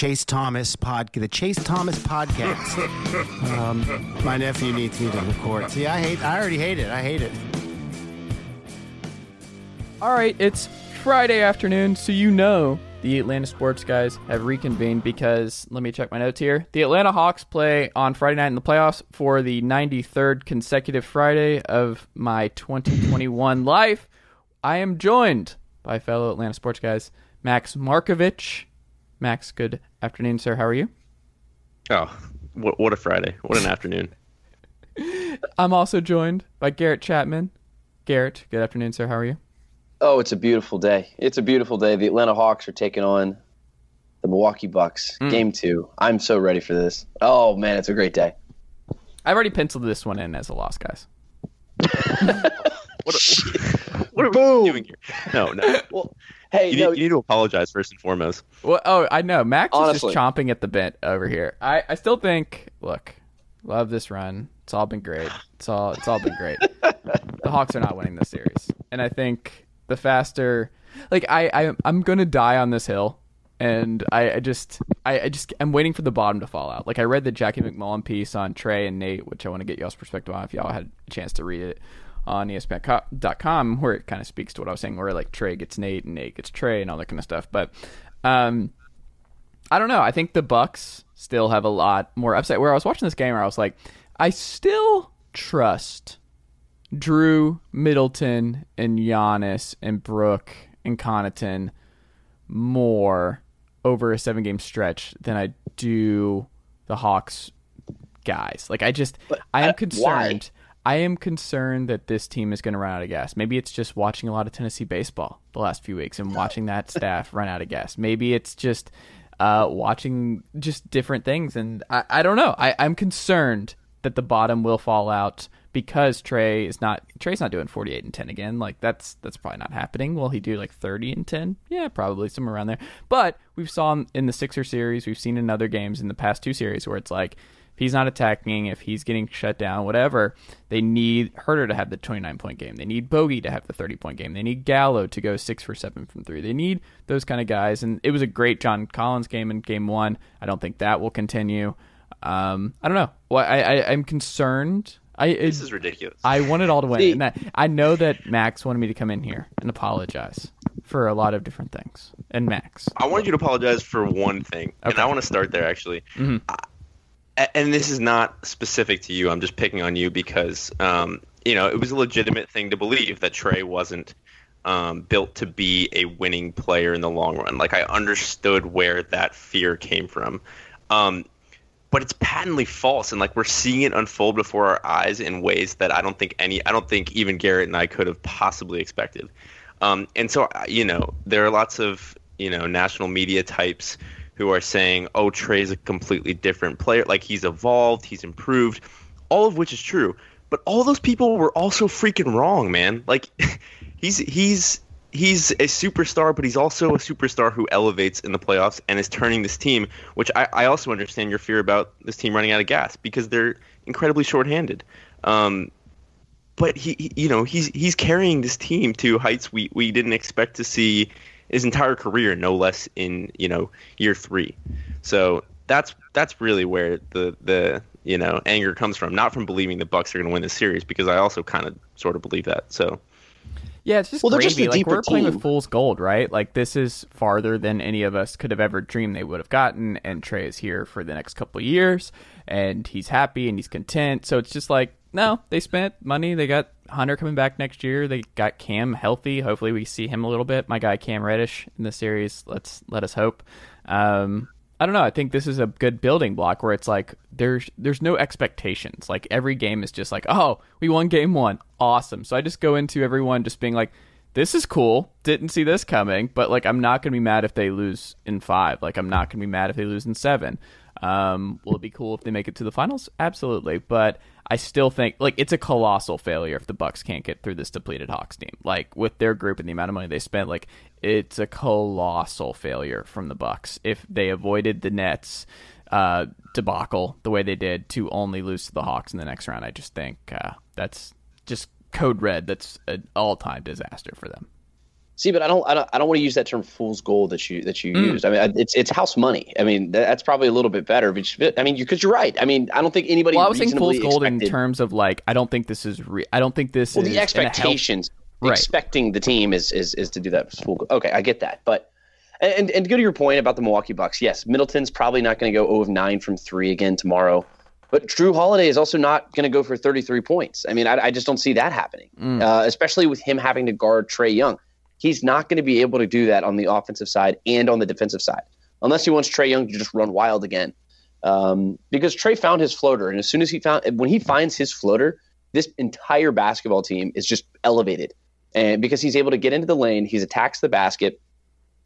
Chase Thomas pod, the Chase Thomas podcast. um, my nephew needs me to record. See, I hate. I already hate it. I hate it. All right, it's Friday afternoon, so you know the Atlanta sports guys have reconvened because let me check my notes here. The Atlanta Hawks play on Friday night in the playoffs for the 93rd consecutive Friday of my 2021 life. I am joined by fellow Atlanta sports guys, Max Marcovitch. Max, good afternoon, sir. How are you? Oh, what, what a Friday. What an afternoon. I'm also joined by Garrett Chapman. Garrett, good afternoon, sir. How are you? Oh, it's a beautiful day. It's a beautiful day. The Atlanta Hawks are taking on the Milwaukee Bucks. Mm. Game two. I'm so ready for this. Oh man, it's a great day. I've already penciled this one in as a loss, guys. What, a, what are we doing here? No, no. Well, hey, You, no, need, you need to apologize first and foremost. Well, oh, I know. Max is just chomping at the bit over here. I, I still think. Look, love this run. It's all been great. It's all it's all been great. the Hawks are not winning this series, and I think the faster, like I, I I'm gonna die on this hill, and I, I just I, I just I'm waiting for the bottom to fall out. Like I read the Jackie MacMullan piece on Trae and Nate, which I want to get y'all's perspective on if y'all had a chance to read it on ESPN.com, where it kind of speaks to what I was saying, where like Trae gets Nate and Nate gets Trae and all that kind of stuff. But um, I don't know. I think the Bucks still have a lot more upside. Where I was watching this game, where I was like, I still trust Jrue Middleton and Giannis and Brook and Connaughton more over a seven game stretch than I do the Hawks guys. Like I just I am concerned. I am concerned that this team is going to run out of gas. Maybe it's just watching a lot of Tennessee baseball the last few weeks and watching that staff run out of gas. Maybe it's just uh, watching just different things, and I, I don't know. I, I'm concerned that the bottom will fall out because Trae is not Trae's not doing 48 and 10 again. Like that's that's probably not happening. Will he do like 30 and 10? Yeah, probably somewhere around there. But we've saw him in the Sixer series. We've seen in other games in the past two series where it's like he's not attacking, if he's getting shut down, whatever, they need Huerter to have the 29 point game. They need Bogey to have the 30 point game. They need Gallo to go six for seven from three. They need those kind of guys. And it was a great John Collins game in game one. I don't think that will continue. Um, I don't know. Well, I, I I'm concerned. I This is ridiculous. I want it all to win. See- and that, I know that Max wanted me to come in here and apologize for a lot of different things. And Max, I wanted you to apologize for one thing, and I want to start there actually. Mhm. I- and this is not specific to you. I'm just picking on you because um, you know it was a legitimate thing to believe that Trae wasn't um, built to be a winning player in the long run. Like I understood where that fear came from. Um, but it's patently false and like we're seeing it unfold before our eyes in ways that I don't think any I don't think even Garrett and I could have possibly expected. Um, and so you know there are lots of you know national media types who are saying, "Oh, Trae's a completely different player. Like he's evolved, he's improved." All of which is true, but all those people were also freaking wrong, man. Like he's he's he's a superstar, but he's also a superstar who elevates in the playoffs and is turning this team. Which I, I also understand your fear about this team running out of gas because they're incredibly shorthanded. Um, but he, he- you know, he's he's carrying this team to heights we, we didn't expect to see his entire career, no less in you know year three. So that's that's really where the the you know anger comes from, not from believing the Bucks are going to win this series, because I also kind of sort of believe that. So yeah, it's just Well, gravy. just a like we're playing team. with fool's gold, right? Like this is farther than any of us could have ever dreamed they would have gotten. And Trae is here for the next couple of years, and he's happy and he's content. So it's just like no, they spent money. They got Hunter coming back next year. They got Cam healthy. Hopefully, we see him a little bit. My guy Cam Reddish in the series. Let's let us hope. Um, I don't know. I think this is a good building block where it's like there's there's no expectations. Like every game is just like, oh, we won game one, awesome. So I just go into everyone just being like, this is cool. Didn't see this coming, but like I'm not gonna be mad if they lose in five. Like I'm not gonna be mad if they lose in seven. Um, will it be cool if they make it to the finals? Absolutely, but I still think like it's a colossal failure if the Bucks can't get through this depleted Hawks team. Like with their group and the amount of money they spent, like it's a colossal failure from the Bucks if they avoided the Nets uh, debacle the way they did to only lose to the Hawks in the next round. I just think uh, that's just code red. That's an all time disaster for them. See, but I don't, I don't, I don't want to use that term "fool's gold" that you that you mm. used. I mean, it's it's house money. I mean, that's probably a little bit better. But I mean, because you, are right. I mean, I don't think anybody. Well, I was saying fool's gold in terms of like, I don't think this is. Re- I don't think this well, is the expectations. Right. Expecting the team is is is to do that. Okay, I get that, but. And, and to go to your point about the Milwaukee Bucks, yes, Middleton's probably not going to go 0 of 9 from 3 again tomorrow. But Jrue Holiday is also not going to go for 33 points. I mean, I, I just don't see that happening, mm. uh, especially with him having to guard Trae Young. He's not going to be able to do that on the offensive side and on the defensive side, unless he wants Trae Young to just run wild again. Um, because Trae found his floater, and as soon as he found, when he finds his floater, this entire basketball team is just elevated. And because he's able to get into the lane, he attacks the basket,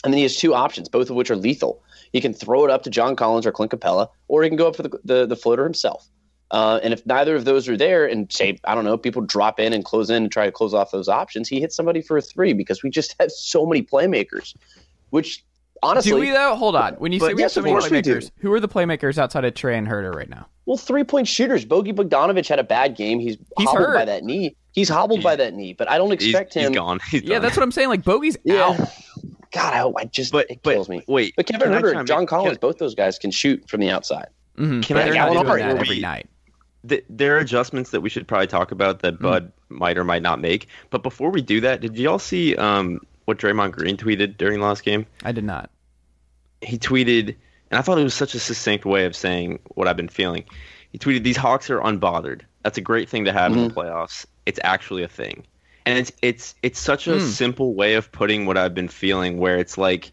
and then he has two options, both of which are lethal. He can throw it up to John Collins or Clint Capela, or he can go up for the, the, the floater himself. Uh, and if neither of those are there, and say, I don't know, people drop in and close in and try to close off those options, he hits somebody for a three because we just have so many playmakers, which honestly. Do we though? Hold on. When you say we yes, have so many playmakers, who are the playmakers outside of Trae and Huerter right now? Well, three point shooters. Bogey Bogdanovic had a bad game. He's, he's hobbled hurt. by that knee. He's hobbled by that knee, but I don't expect he's, him. He's gone. He's yeah, that's what I'm saying. Like Bogey's yeah. out. God, I, I just but, it kills but, me. Wait, but Kevin Huerter, John Collins, both those guys can shoot from the outside. Mm-hmm. Can I not doing that every night? There are adjustments that we should probably talk about that mm. Bud might or might not make. But before we do that, did y'all see um, what Draymond Green tweeted during the last game? I did not. He tweeted, and I thought it was such a succinct way of saying what I've been feeling. He tweeted, "These Hawks are unbothered. That's a great thing to have mm-hmm. in the mm-hmm. playoffs. It's actually a thing." And it's it's it's such a mm. simple way of putting what I've been feeling, where it's like,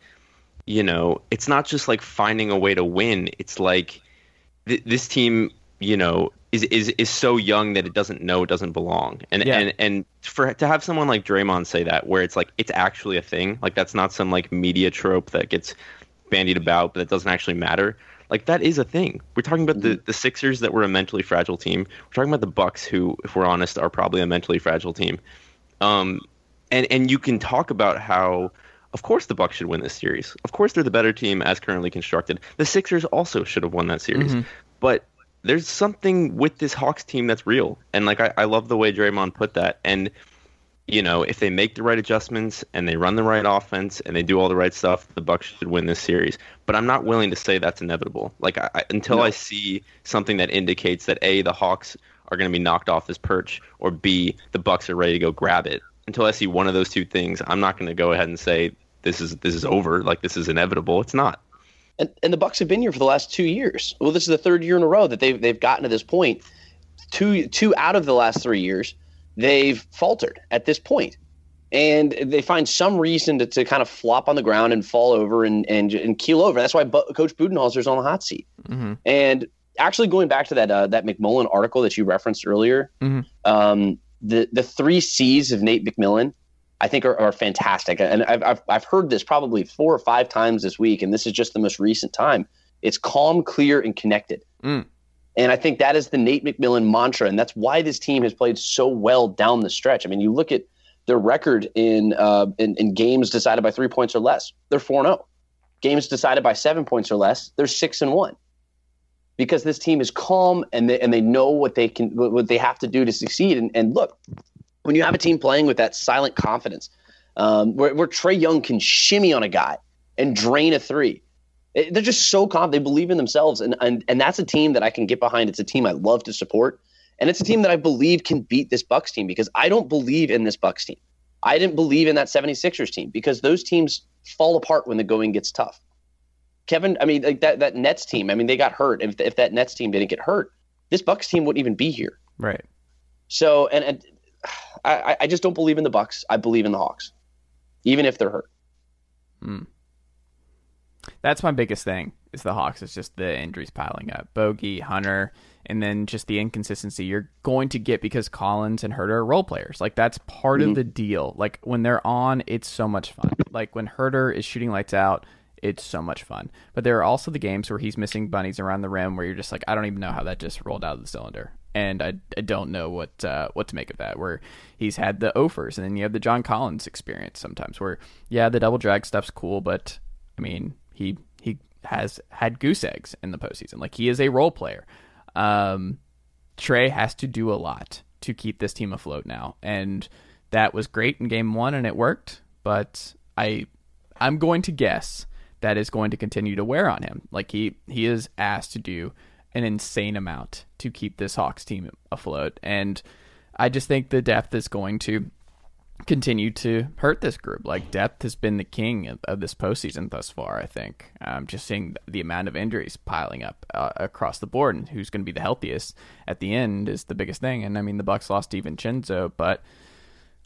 you know, it's not just like finding a way to win. It's like th- this team, you know, is is is so young that it doesn't know it doesn't belong. And yeah. and and for to have someone like Draymond say that, where it's like it's actually a thing, like that's not some like media trope that gets bandied about, but that doesn't actually matter. Like that is a thing. We're talking about mm-hmm. the the Sixers that were a mentally fragile team. We're talking about the Bucks, who, if we're honest, are probably a mentally fragile team. Um, and and you can talk about how. Of course, the Bucks should win this series. Of course, they're the better team as currently constructed. The Sixers also should have won that series. Mm-hmm. But there's something with this Hawks team that's real. And like I, I love the way Draymond put that. And you know, if they make the right adjustments and they run the right offense and they do all the right stuff, the Bucks should win this series. But I'm not willing to say that's inevitable. Like I, until no. I see something that indicates that a the Hawks are going to be knocked off this perch, or b the Bucks are ready to go grab it. Until I see one of those two things, I'm not going to go ahead and say this is this is over. Like this is inevitable. It's not. And, and the Bucks have been here for the last two years. Well, this is the third year in a row that they've they've gotten to this point. Two two out of the last three years, they've faltered at this point, and they find some reason to, to kind of flop on the ground and fall over and and, and keel over. That's why Coach Budenholzer's on the hot seat. Mm-hmm. And actually, going back to that uh, that McMillan article that you referenced earlier, mm-hmm. um, the the three C's of Nate McMillan I think are, are fantastic. And I've, I've, I've heard this probably four or five times this week, and this is just the most recent time. It's calm, clear, and connected. Mm. And I think that is the Nate McMillan mantra, and that's why this team has played so well down the stretch. I mean, you look at their record in uh, in, in games decided by three points or less. They're four zero. Oh. Games decided by seven points or less. They're six and one. Because this team is calm and they and they know what they can what they have to do to succeed. And, and look, when you have a team playing with that silent confidence, um, where, where Trae Young can shimmy on a guy and drain a three. It, they're just so confident. They believe in themselves. And, and, and that's a team that I can get behind. It's a team I love to support. And it's a team that I believe can beat this Bucks team because I don't believe in this Bucks team. I didn't believe in that 76ers team because those teams fall apart when the going gets tough. Kevin, I mean, like that, that Nets team, I mean, they got hurt. If, if that Nets team didn't get hurt, this Bucks team wouldn't even be here. Right. So, and, and I, I just don't believe in the Bucks. I believe in the Hawks, even if they're hurt. Hmm. That's my biggest thing is the Hawks. It's just the injuries piling up. Bogey, Hunter, and then just the inconsistency you're going to get because Collins and Huerter are role players. Like that's part mm-hmm. of the deal. Like when they're on, it's so much fun. Like when Huerter is shooting lights out, it's so much fun. But there are also the games where he's missing bunnies around the rim where you're just like, I don't even know how that just rolled out of the cylinder and I, I don't know what uh, what to make of that. Where he's had the offers, and then you have the John Collins experience sometimes. Where yeah, the double drag stuff's cool, but I mean he he has had goose eggs in the postseason. Like he is a role player. Um, Trae has to do a lot to keep this team afloat now, and that was great in game one, and it worked. But I I'm going to guess that is going to continue to wear on him. Like he he is asked to do an insane amount to keep this Hawks team afloat, and I just think the depth is going to continue to hurt this group. Like depth has been the king of, this postseason thus far. I think um, just seeing the amount of injuries piling up uh, across the board, and who's going to be the healthiest at the end is the biggest thing. And I mean, the Bucks lost DiVincenzo, but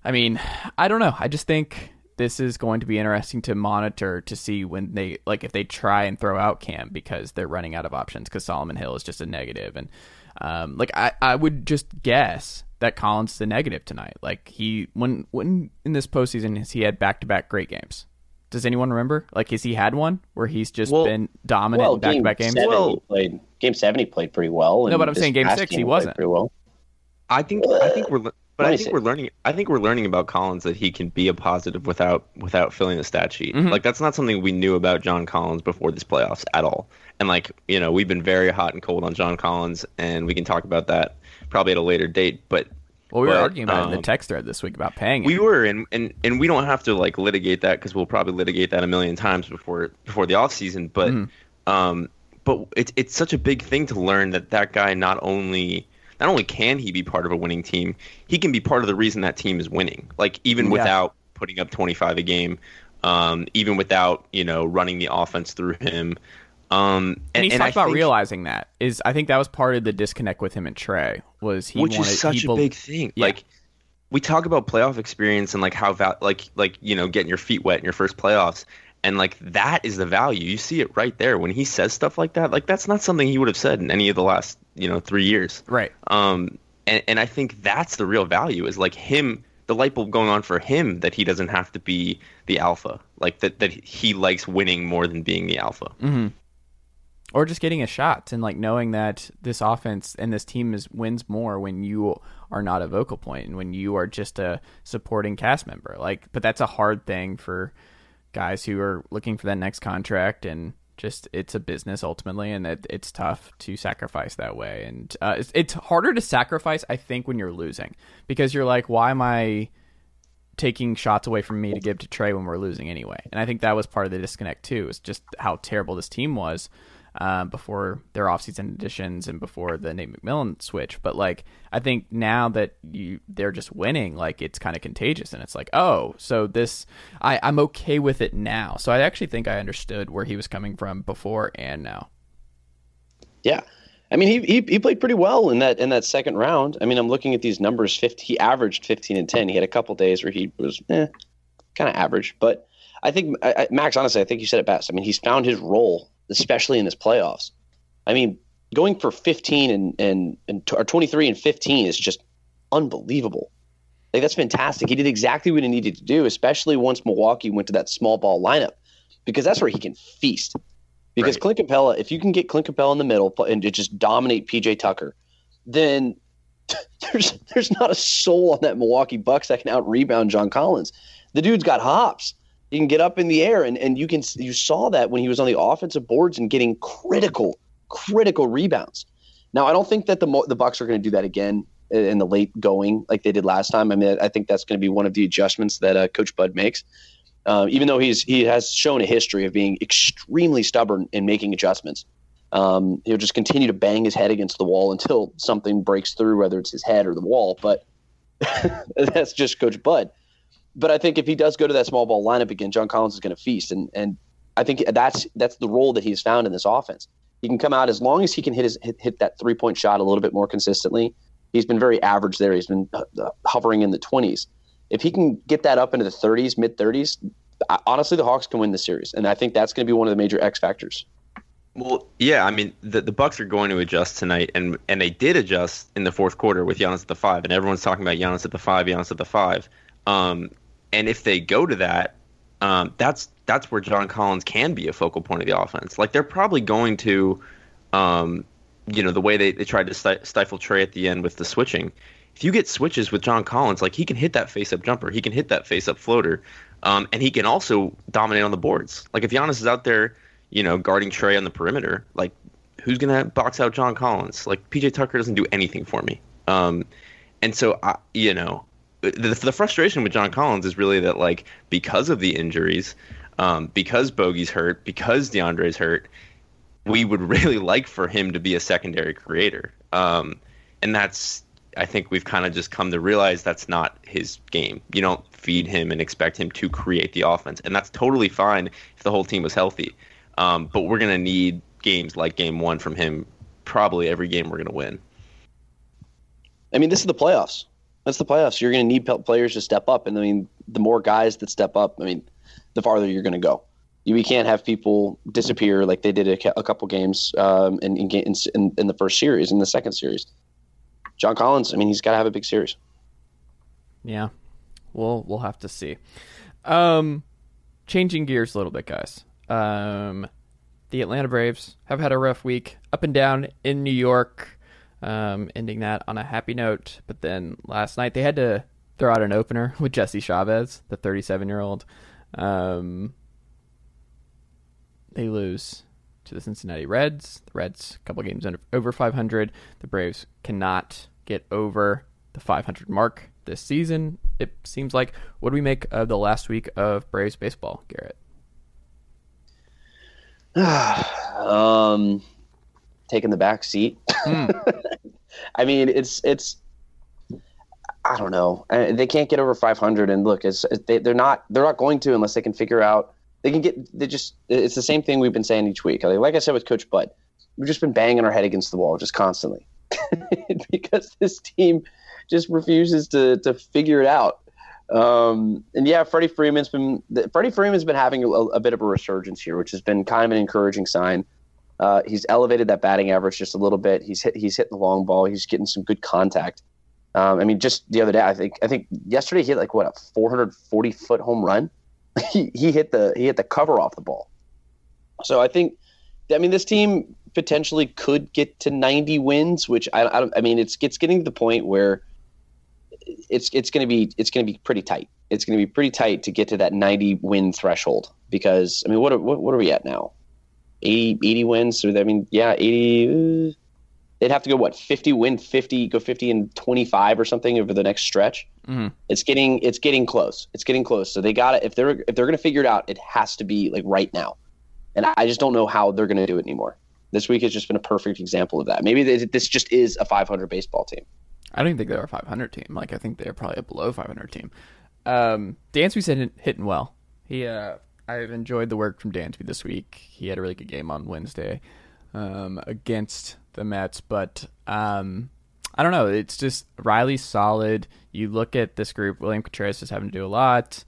I mean, I don't know. I just think this is going to be interesting to monitor to see when they like if they try and throw out Cam because they're running out of options because Solomon Hill is just a negative and um, like I, I would just guess that Collins is a negative tonight. Like he when when in this postseason has he had back to back great games? Does anyone remember? Like has he had one where he's just Well- been dominant Well, in back to back game games? seven, Well- he played game seven. He played pretty well. No, but I'm saying game six, game he wasn't. pretty well. I think I think we're but I think we're learning I think we're learning about Collins that he can be a positive without without filling the stat sheet. Mhm. Like that's not something we knew about John Collins before this playoffs at all. And like, you know, we've been very hot and cold on John Collins and we can talk about that probably at a later date, but Well, we were arguing about it in the um, text thread this week about paying him. we were and, and and we don't have to like litigate that because we'll probably litigate that a million times before before the off season but Mhm. um but it's it's such a big thing to learn that that guy not only not only can he be part of a winning team he can be part of the reason that team is winning like even Yeah. without putting up 25 a game um even without you know running the offense through him um and he's and talked I about think- realizing that is I think that was part of the disconnect with him and Trae was he which wanted is such a big thing. Yeah. Like we talk about playoff experience and like how val- like like you know getting your feet wet in your first playoffs, and like that is the value. You see it right there when he says stuff like that. Like that's not something he would have said in any of the last you know three years. right. Um, and and I think that's the real value is like him. The light bulb going on for him that he doesn't have to be the alpha, like that that he likes winning more than being the alpha. hmm Or just getting a shot and like knowing that this offense and this team is wins more when you are not a vocal point and when you are just a supporting cast member. Like, but that's a hard thing for guys who are looking for that next contract and just it's a business ultimately and it, it's tough to sacrifice that way and uh, it's, it's harder to sacrifice i think when you're losing because you're like why am i taking shots away from me to give to Trae when we're losing anyway. And I think that was part of the disconnect too, is just how terrible this team was um, before their offseason additions and before the Nate McMillan switch. But like, I think now that you they're just winning, like it's kind of contagious, and it's like, oh, so this I I'm okay with it now. So I actually think I understood where he was coming from before and now. Yeah. I mean, he, he he played pretty well in that in that second round. I mean, I'm looking at these numbers. 50, he averaged 15 and 10. He had a couple days where he was eh, kind of average, but I think I, I, Max. Honestly, I think you said it best. I mean, he's found his role, especially in this playoffs. I mean, going for 15 and and, and or 23 and 15 is just unbelievable. Like that's fantastic. He did exactly what he needed to do, especially once Milwaukee went to that small ball lineup, because that's where he can feast. Because Right. Clint Capela, if you can get Clint Capela in the middle and to just dominate PJ Tucker, then there's there's not a soul on that Milwaukee Bucks that can out rebound John Collins. The dude's got hops. He can get up in the air, and, and you can you saw that when he was on the offensive boards and getting critical critical rebounds. Now I don't think that the the Bucks are going to do that again in the late going like they did last time. I mean I think that's going to be one of the adjustments that uh, Coach Bud makes. Uh, even though he's he has shown a history of being extremely stubborn in making adjustments, um, he'll just continue to bang his head against the wall until something breaks through, whether it's his head or the wall. But that's just Coach Bud. But I think if he does go to that small ball lineup again, John Collins is going to feast, and and I think that's that's the role that he's found in this offense. He can come out as long as he can hit his hit, hit that three point shot a little bit more consistently. He's been very average there. He's been uh, hovering in the twenties. If he can get that up into the thirties, mid thirties, honestly, the Hawks can win the series, and I think that's going to be one of the major X factors. Well, yeah, I mean the the Bucks are going to adjust tonight, and and they did adjust in the fourth quarter with Giannis at the five, and everyone's talking about Giannis at the five, Giannis at the five. Um, and if they go to that, um, that's that's where John Collins can be a focal point of the offense. Like they're probably going to, um, you know, the way they, they tried to stifle Trae at the end with the switching. If you get switches with John Collins, like he can hit that face up jumper, he can hit that face up floater, um, and he can also dominate on the boards. Like if Giannis is out there you know, guarding Trae on the perimeter, like who's gonna box out John Collins? Like PJ Tucker doesn't do anything for me. Um, and so I, you know, the, the frustration with John Collins is really that like because of the injuries, um, because Bogey's hurt, because DeAndre's hurt, we would really like for him to be a secondary creator. Um, and that's I think we've kind of just come to realize that's not his game. You don't feed him and expect him to create the offense, and that's totally fine if the whole team was healthy. Um, but we're gonna need games like Game One from him. Probably every game we're gonna win. I mean, this is the playoffs. That's the playoffs. You're going to need players to step up, and I mean, the more guys that step up, I mean, the farther you're going to go. We can't have people disappear like they did a, a couple games um, in, in, in, in the first series, in the second series. John Collins, I mean, he's got to have a big series. Yeah, we'll we'll have to see. Um, changing gears a little bit, guys. Um, the Atlanta Braves have had a rough week, up and down in New York um, ending that on a happy note. But then last night they had to throw out an opener with Jesse Chavez, the 37 year old. Um, they lose to the Cincinnati Reds. The Reds, a couple games under, over 500. The Braves cannot get over the 500 mark this season. It seems like. What do we make of the last week of Braves baseball, Garrett? um, taking the back seat. Mm. I mean, it's it's. I don't know. They can't get over 500, and look, it's they, they're not they're not going to unless they can figure out they can get. They just it's the same thing we've been saying each week. Like I said with Coach Bud, we've just been banging our head against the wall just constantly because this team just refuses to to figure it out. Um, and yeah, Freddie Freeman's been Freddie Freeman's been having a, a, bit of a resurgence here, which has been kind of an encouraging sign. Uh, he's elevated that batting average just a little bit. He's hit he's hitting the long ball. He's getting some good contact. Um, I mean, just the other day, I think I think yesterday he hit like what a 440 foot home run. he he hit the he hit the cover off the ball. So I think, I mean, this team potentially could get to 90 wins, which I I, I mean, it's it's getting to the point where it's it's going to be it's going to be pretty tight. It's going to be pretty tight to get to that 90 win threshold because I mean, what are, what, what are we at now? 80, 80 wins. So I mean, yeah, 80. Uh, they'd have to go what 50 win 50 go 50 and 25 or something over the next stretch. Mm-hmm. it's getting it's getting close. It's getting close. So they got it. If they're if they're going to figure it out it has to be like right now. And i just don't know how they're going to do it anymore. This week has just been a perfect example of that. Maybe this just is a 500 baseball team. I don't even think they're a 500 team. Like i think they're probably a below 500 team. Um Dansby said hitting well. He uh I've enjoyed the work from Dansby this week. He had a really good game on Wednesday um, against the Mets, but um, I don't know. It's just Riley's solid. You look at this group. William Contreras is having to do a lot.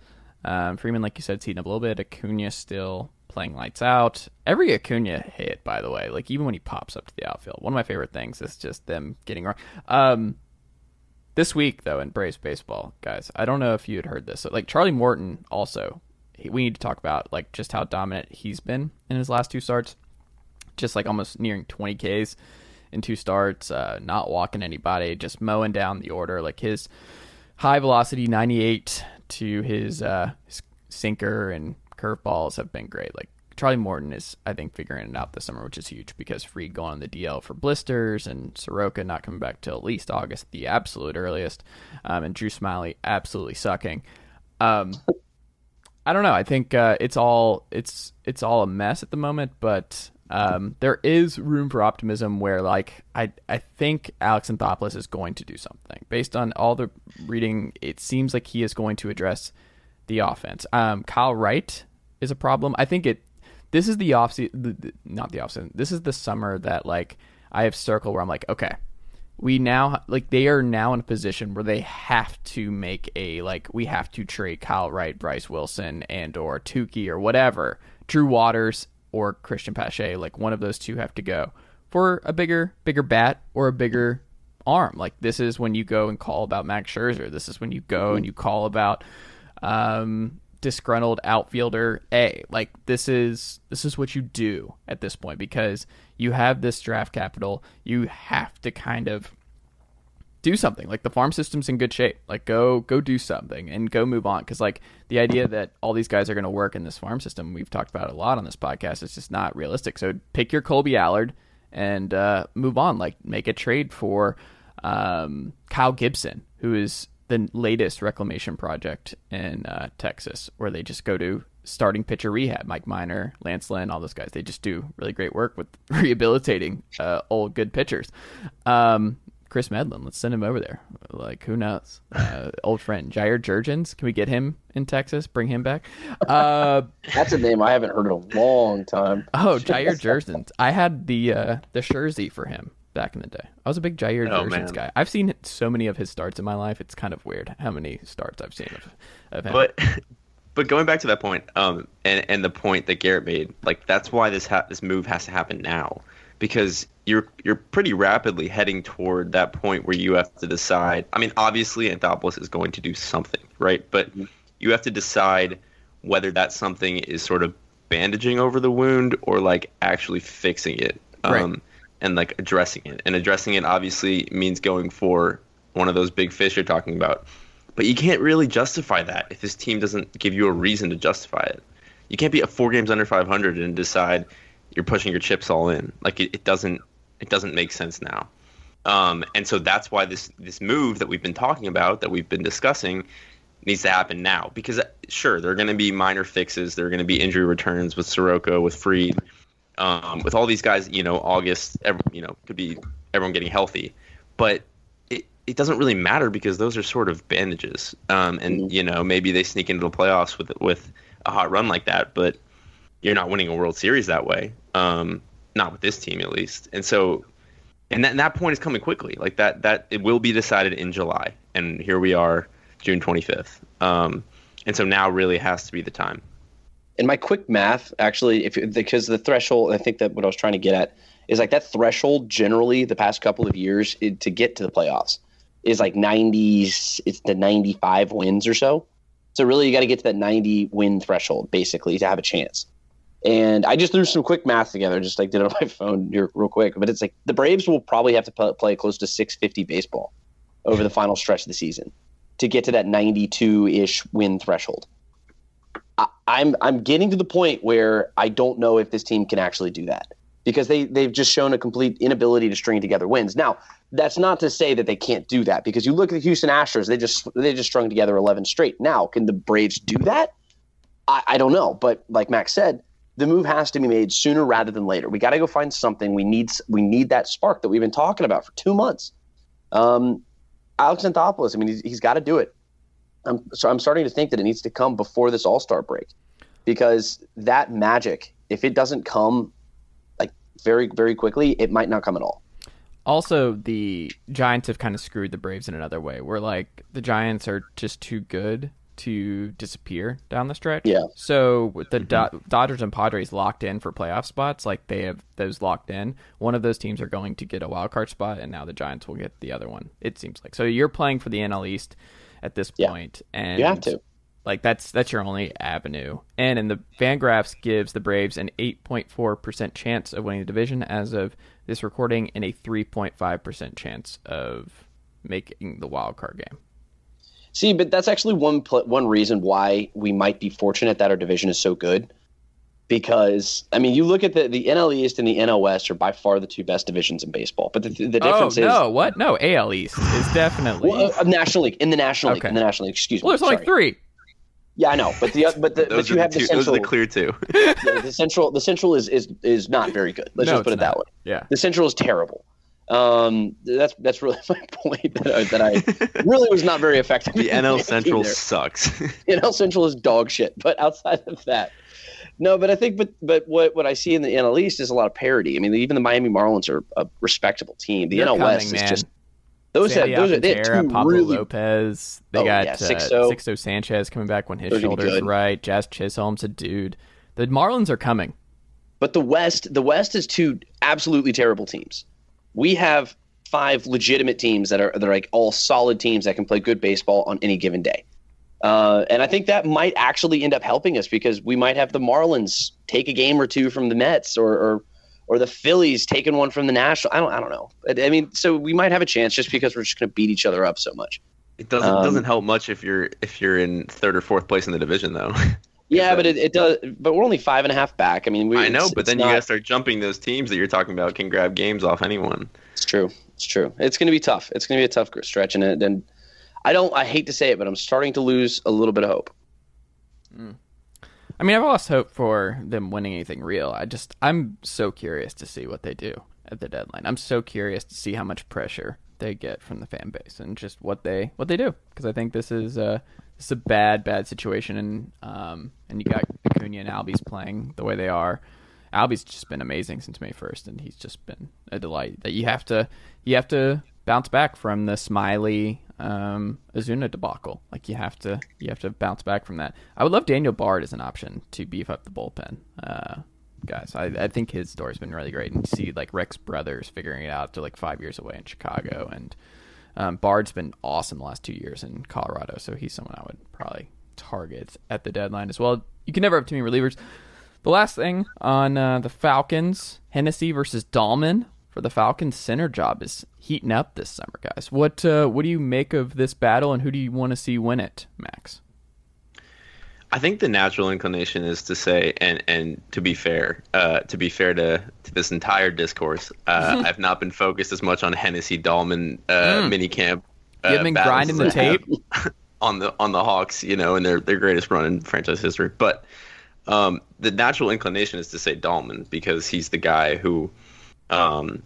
Um, Freeman, like you said, heating up a little bit. Acuna still playing lights out. Every Acuna hit, by the way, like even when he pops up to the outfield, one of my favorite things is just them getting wrong. Um, this week, though, in Braves baseball, guys, I don't know if you had heard this. So, like Charlie Morton also we need to talk about like just how dominant he's been in his last two starts. Just like almost nearing 20 Ks in two starts, uh, not walking anybody, just mowing down the order. Like his high velocity 98 to his, uh, his sinker and curveballs have been great. Like Charlie Morton is, I think, figuring it out this summer, which is huge because Fried going on the DL for blisters and Soroka not coming back till at least August, the absolute earliest, um, and Drew Smyly absolutely sucking. Um, I don't know. I think uh, it's all it's it's all a mess at the moment, but um, there is room for optimism. Where like I I think Alex Anthopoulos is going to do something based on all the reading. It seems like he is going to address the offense. Um, Kyle Wright is a problem. I think it. This is the off not the off This is the summer that like I have circled where I'm like, okay, we now like they are now in a position where they have to make a like we have to trade Kyle Wright, Bryce Wilson, and or Touki or whatever, Drew Waters or Cristian Pache. Like one of those two have to go for a bigger bigger bat or a bigger arm. Like this is when you go and call about Max Scherzer. This is when you go and you call about um, disgruntled outfielder A. Like this is this is what you do at this point because you have this draft capital. You have to kind of do something. Like the farm system's in good shape. Like go go do something and go move on cuz like the idea that all these guys are going to work in this farm system, we've talked about a lot on this podcast, it's just not realistic. So pick your Kolby Allard and uh, move on. Like make a trade for um, Kyle Gibson, who is the latest reclamation project in uh, Texas, where they just go to starting pitcher rehab. Mike Minor, Lance Lynn, all those guys. They just do really great work with rehabilitating uh, old good pitchers. Um, Kris Medlen, let's send him over there. Like, who knows? Uh, old friend Jair Jurrjens, can we get him in Texas? Bring him back. Uh, That's a name I haven't heard in a long time. oh, Jair Jurrjens. I had the uh, the jersey for him back in the day. I was a big Jair Oh, guy. I've seen so many of his starts in my life. It's kind of weird how many starts I've seen of, of him. But but going back to that point, um, and and the point that Garrett made, like that's why this ha- this move has to happen now, because you're you're pretty rapidly heading toward that point where you have to decide. I mean, obviously, Anthopoulos is going to do something, right? But you have to decide whether that something is sort of bandaging over the wound or like actually fixing it. Um, Right. And like addressing it. And addressing it obviously means going for one of those big fish you're talking about. But you can't really justify that if this team doesn't give you a reason to justify it. You can't be at four games under 500 and decide you're pushing your chips all in. Like it, it doesn't it doesn't make sense now. Um, and so that's why this this move that we've been talking about, that we've been discussing, needs to happen now. Because uh, sure, there are going to be minor fixes. There are going to be injury returns with Soroka, with Fried, um, with all these guys. You know, August, every, you know, could be everyone getting healthy, but it it doesn't really matter because those are sort of bandages. Um, and you know, maybe they sneak into the playoffs with with a hot run like that, but you're not winning a World Series that way. Um, not with this team, at least. And so, and that, and that point is coming quickly. Like that, that it will be decided in July, and here we are, June 25th. Um, and so now really has to be the time. In my quick math, actually, if because the threshold, I think that what I was trying to get at is like that threshold. Generally, the past couple of years it, to get to the playoffs is like 90s. It's the 95 wins or so. So really, you got to get to that 90 win threshold basically to have a chance. And I just threw some quick math together, just like did it on my phone here real quick. But it's like the Braves will probably have to play close to 650 baseball over the final stretch of the season to get to that 92 ish win threshold. I- I'm I'm getting to the point where I don't know if this team can actually do that because they they've just shown a complete inability to string together wins. Now, that's not to say that they can't do that because you look at the Houston Astros, they just they just strung together 11 straight. Now, can the Braves do that? I, I don't know, but like Max said, the move has to be made sooner rather than later. We got to go find something. We need we need that spark that we've been talking about for two months. Um, Alex Anthopoulos, I mean, he's, he's got to do it. I'm, so I'm starting to think that it needs to come before this All Star break, because that magic, if it doesn't come like very very quickly, it might not come at all. Also, the Giants have kind of screwed the Braves in another way. Where like the Giants are just too good to disappear down the stretch. Yeah. So with the Do- mm-hmm. Dodgers and Padres locked in for playoff spots, like they have those locked in. One of those teams are going to get a wild card spot, and now the Giants will get the other one. It seems like so you're playing for the NL East at this Yeah. point, and You have to. like that's that's your only avenue. And in the Fangraphs gives the Braves an 8.4% chance of winning the division as of this recording and a 3.5% chance of making the wild card game. See, but that's actually one pl- one reason why we might be fortunate that our division is so good. Because I mean, you look at the the NL East and the NL West are by far the two best divisions in baseball. But the, the Oh difference is no, what? No, AL East is definitely. well, uh, National League in the National League Okay. in the National League. Excuse me. well, there's only three. Yeah, I know, but the but the, Those but you have the the two. Those are central. the clear two. the, the central the central is is is not very good. Let's No, just put it's it that way. Yeah. The central is terrible. Um, that's that's really my point that I, that I really was not very effective. the NL Central there. sucks. NL Central is dog shit. But outside of that, no. But I think, but but what what I see in the NL East is a lot of parity. I mean, even the Miami Marlins are a respectable team. The They're NL West is just those Sandy have those are they two Pablo really Lopez. They Oh, got yeah, uh, Sixto. Sanchez coming back when his shoulder's right. Jazz Chisholm's a dude. The Marlins are coming. But the West, the West is two absolutely terrible teams. We have five legitimate teams that are that are like all solid teams that can play good baseball on any given day. Uh, and I think that might actually end up helping us because we might have the Marlins take a game or two from the Mets or or, or the Phillies taking one from the National. I don't I don't know. I I mean, so we might have a chance just because we're just going to beat each other up so much. It doesn't Um, doesn't help much if you're if you're in third or fourth place in the division though. Yeah, but it, it does. But we're only five and a half back. I mean, we, I know, but then you not- gotta start jumping those teams that you're talking about can grab games off anyone. It's true. It's true. It's going to be tough. It's going to be a tough stretch, and it- and I don't. I hate to say it, but I'm starting to lose a little bit of hope. I mean, I've lost hope for them winning anything real. I just, I'm so curious to see what they do at the deadline. I'm so curious to see how much pressure they get from the fan base and just what they what they do because I think this is a this is a bad bad situation and um and you got Acuna and Albies playing the way they are. Albies just been amazing since May first, and he's just been a delight. That you have to you have to bounce back from the Smyly um, Azuna debacle. Like you have to you have to bounce back from that. I would love Daniel Bard as an option to beef up the bullpen. Uh, guys, I, I think his story's been really great, and you see like Rex Brothers figuring it out after like five years away in Chicago, and um, Bard's been awesome the last two years in Colorado, so he's someone I would probably target at the deadline as well. You can never have too many relievers. The last thing on uh, the Falcons, Hennessy versus Dalman for the Falcons center job is heating up this summer, guys. What uh, what do you make of this battle, and who do you want to see win it, Max? I think the natural inclination is to say, and and to be fair, uh, to be fair to, to this entire discourse, uh, I've not been focused as much on Hennessy Dalman uh, Mm. mini camp. You haven't been grinding the tape. on the on the Hawks, you know, in their their greatest run in franchise history. But um, the natural inclination is to say Dalman because he's the guy who um,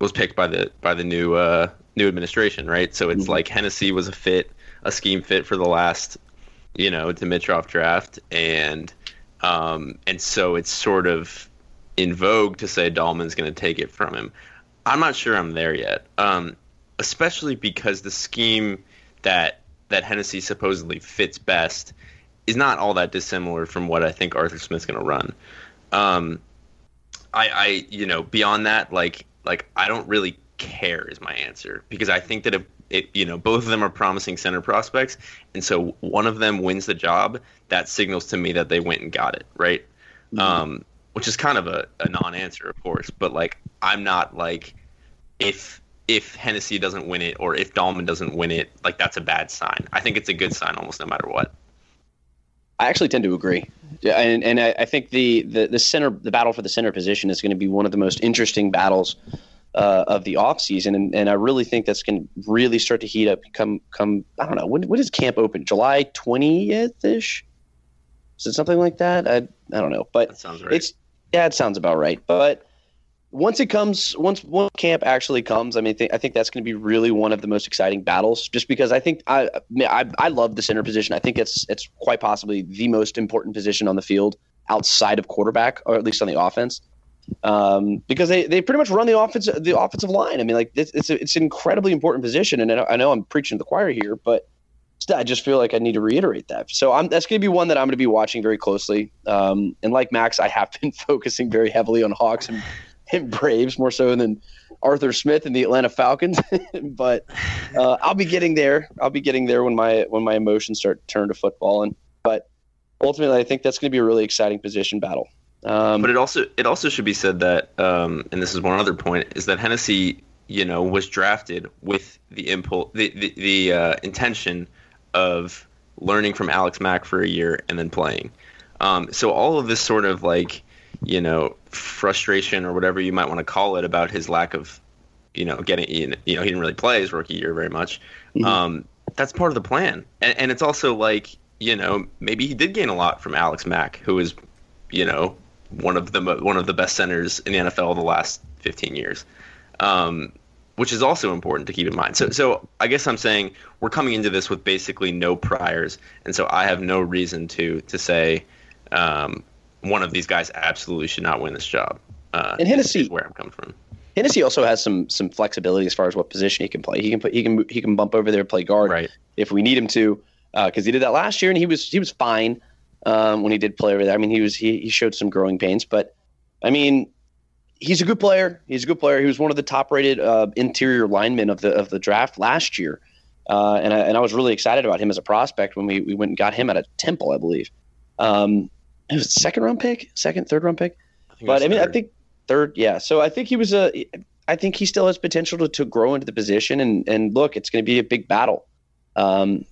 was picked by the by the new uh, new administration, right? So it's like Hennessy was a fit, a scheme fit for the last, you know, Dimitroff draft, and um, and so it's sort of in vogue to say Dalman's going to take it from him. I'm not sure I'm there yet, um, especially because the scheme that that Hennessy supposedly fits best is not all that dissimilar from what I think Arthur Smith's going to run. Um, I, I, you know, beyond that, like, like I don't really care is my answer because I think that if it, you know, both of them are promising center prospects, and so one of them wins the job, that signals to me that they went and got it, right? Um, which is kind of a, a non-answer, of course, but like I'm not like if if Hennessy doesn't win it or if Dalman doesn't win it, like that's a bad sign. I think it's a good sign almost no matter what. I actually tend to agree, yeah, and and I, I think the, the the center the battle for the center position is going to be one of the most interesting battles uh, of the offseason. and and I really think that's going to really start to heat up. Come come I don't know when when does camp open? July twentieth ish. Is it something like that? I I don't know, but That sounds right. it's yeah, it sounds about right. But once it comes, once once camp actually comes, I mean, th- I think that's going to be really one of the most exciting battles. Just because I think I, I I love the center position. I think it's it's quite possibly the most important position on the field outside of quarterback, or at least on the offense. Um, because they, they pretty much run the offense the offensive line. I mean, like it's it's, a, it's an incredibly important position, and I know, I know I'm preaching to the choir here, but I just feel like I need to reiterate that. So I'm, that's going to be one that I'm going to be watching very closely. Um, and like Max, I have been focusing very heavily on Hawks and, and Braves more so than Arthur Smith and the Atlanta Falcons. but uh, I'll be getting there. I'll be getting there when my when my emotions start to turn to football. And but ultimately, I think that's going to be a really exciting position battle. Um, But it also it also should be said that, um, and this is one other point, is that Hennessy, you know, was drafted with the impulse, the the, the uh, intention of learning from Alex Mack for a year and then playing. Um, so all of this sort of like, you know, frustration or whatever you might want to call it about his lack of, you know, getting, in you know, he didn't really play his rookie year very much. Um, that's part of the plan, and, and it's also like, you know, maybe he did gain a lot from Alex Mack, who is, you know, one of the one of the best centers in the NFL the last 15 years, um, which is also important to keep in mind. So, so I guess I'm saying we're coming into this with basically no priors, and so I have no reason to to say um, one of these guys absolutely should not win this job. Uh, And Hennessy- where I'm coming from. Hennessy also has some some flexibility as far as what position he can play. He can put he can he can bump over there and play guard Right. if we need him to, because he did that last year and he was he was fine um, when he did play over there. I mean, he was he, he showed some growing pains, but I mean, he's a good player. He's a good player. He was one of the top rated uh, interior linemen of the of the draft last year, uh, and I, and I was really excited about him as a prospect when we, we went and got him at a Temple, I believe. Um, it was second round pick, second third round pick think it but I mean, I think third, yeah. So I think he was a. I think he still has potential to, to grow into the position, and and look, it's going to be a big battle. Um,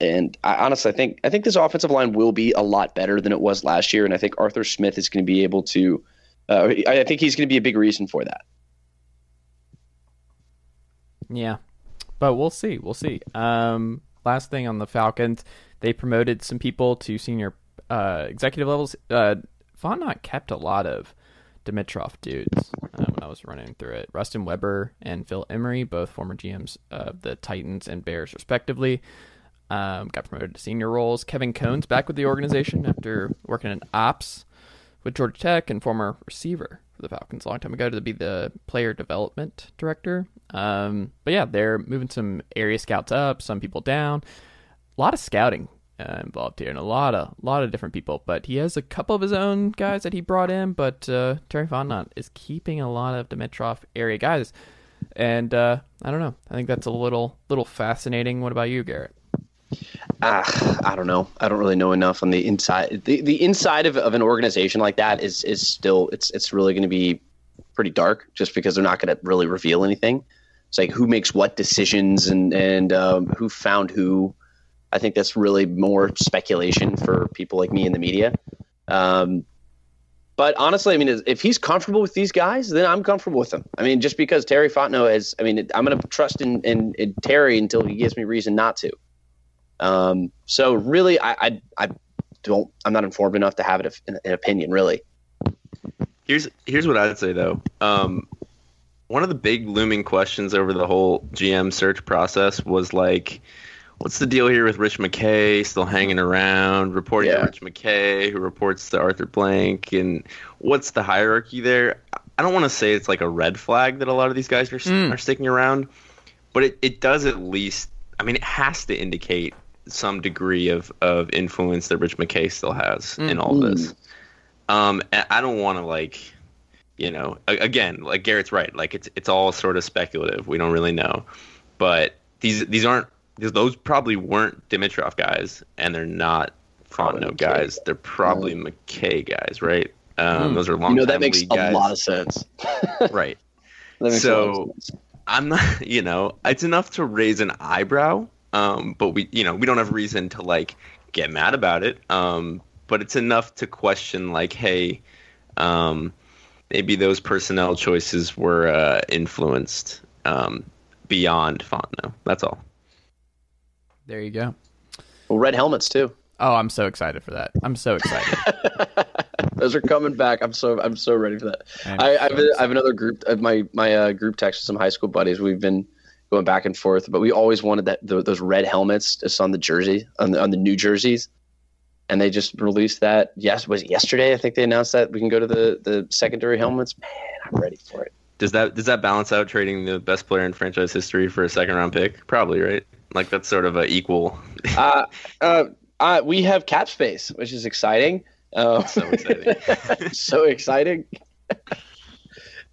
and I honestly, I think I think this offensive line will be a lot better than it was last year, and I think Arthur Smith is going to be able to. Uh, I I think he's going to be a big reason for that. Yeah. but we'll see. We'll see. Um, last thing on the Falcons, they promoted some people to senior uh, executive levels. Uh, Fontenot kept a lot of Dimitroff dudes uh, when I was running through it. Ruston Webster and Phil Emery, both former GMs of the Titans and Bears, respectively, um, got promoted to senior roles. Kevin Cone's back with the organization after working in ops with Georgia Tech and former receiver for the Falcons a long time ago to be the player development director. Um, but yeah, they're moving some area scouts up, some people down. A lot of scouting uh, involved here, and a lot of lot of different people. But he has a couple of his own guys that he brought in. But uh, Terry Fontenot is keeping a lot of Dimitroff area guys, and uh, I don't know. I think that's a little little fascinating. What about you, Garrett? Uh, I don't know. I don't really know enough on the inside. The the inside of, of an organization like that is is still it's it's really going to be pretty dark, just because they're not going to really reveal anything. It's like who makes what decisions and and um, who found who. I think that's really more speculation for people like me in the media. Um, but honestly, I mean, if he's comfortable with these guys, then I'm comfortable with them. I mean, just because Terry Fontenot has, I mean, I'm going to trust in, in, in Terry until he gives me reason not to. Um, so really, I, I, I don't, I'm not informed enough to have it, an, an opinion really. Here's here's what I'd say though. Um, one of the big looming questions over the whole GM search process was like, what's the deal here with Rich McKay still hanging around, reporting Yeah. to Rich McKay, who reports to Arthur Blank, and what's the hierarchy there? I don't want to say it's like a red flag that a lot of these guys are Mm. are sticking around, but it, it does at least. I mean, it has to indicate some degree of, of influence that Rich McKay still has in all this. Um, I don't want to like, you know, again, like Garrett's right. Like it's it's all sort of speculative. We don't really know, but these these aren't these, those probably weren't Dimitroff guys, and they're not Probably Fontenot McKay. guys. They're probably McKay guys, right? Um, Hmm. Those are long. You know, that makes a lot of sense. right. That makes a So- sense. I'm not, you know, it's enough to raise an eyebrow, um, but we, you know, we don't have reason to like get mad about it. Um, but it's enough to question, like, hey, um, maybe those personnel choices were uh, influenced um, beyond Fontenot. That's all. There you go. Well, red helmets too. Oh, I'm so excited for that. I'm so excited. Those are coming back. I'm so I'm so ready for that. I'm I, I, have, a, I have another group my my uh, group text with some high school buddies. We've been going back and forth, but we always wanted that tho- those red helmets just on the jersey on the on the new jerseys, and they just released that. Yes, was it yesterday? I think they announced that we can go to the the secondary helmets. Man, I'm ready for it. Does that does that balance out trading the best player in franchise history for a second round pick? Probably, right? Like that's sort of a equal. Uh, uh, uh, we have cap space, which is exciting. Uh, So exciting. so exciting.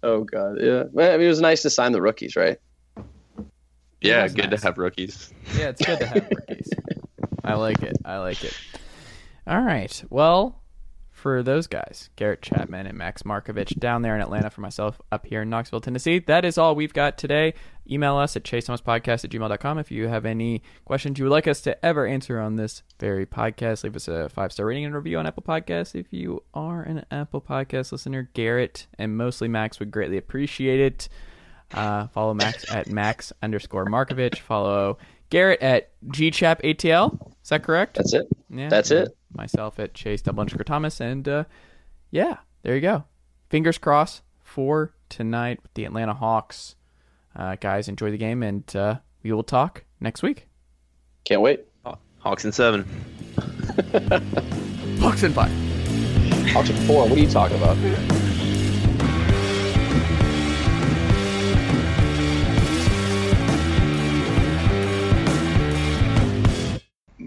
oh god, yeah. Well, I mean, it was nice to sign the rookies, right? yeah, good nice. to have rookies. Yeah, it's good to have rookies. I like it. I like it. All right. Well, for those guys, Garrett Chapman and Max Marcovitch down there in Atlanta, for myself up here in Knoxville, Tennessee, that is all we've got today. Email us at chasethomaspodcast at gmail.com if you have any questions you would like us to ever answer on this very podcast. Leave us a five star rating and review on Apple Podcasts. If you are an Apple Podcast listener, Garrett and mostly Max would greatly appreciate it. Uh, follow Max at Max underscore Marcovitch. Follow Garrett at GChapATL. Is that correct? That's it. Yeah. That's it. Myself at Chase double underscore Thomas. And uh, yeah, there you go. Fingers crossed for tonight with the Atlanta Hawks. Uh, guys, enjoy the game, and uh, we will talk next week. Can't wait. Hawks and seven. Hawks and five. Hawks at four. What are you talking about?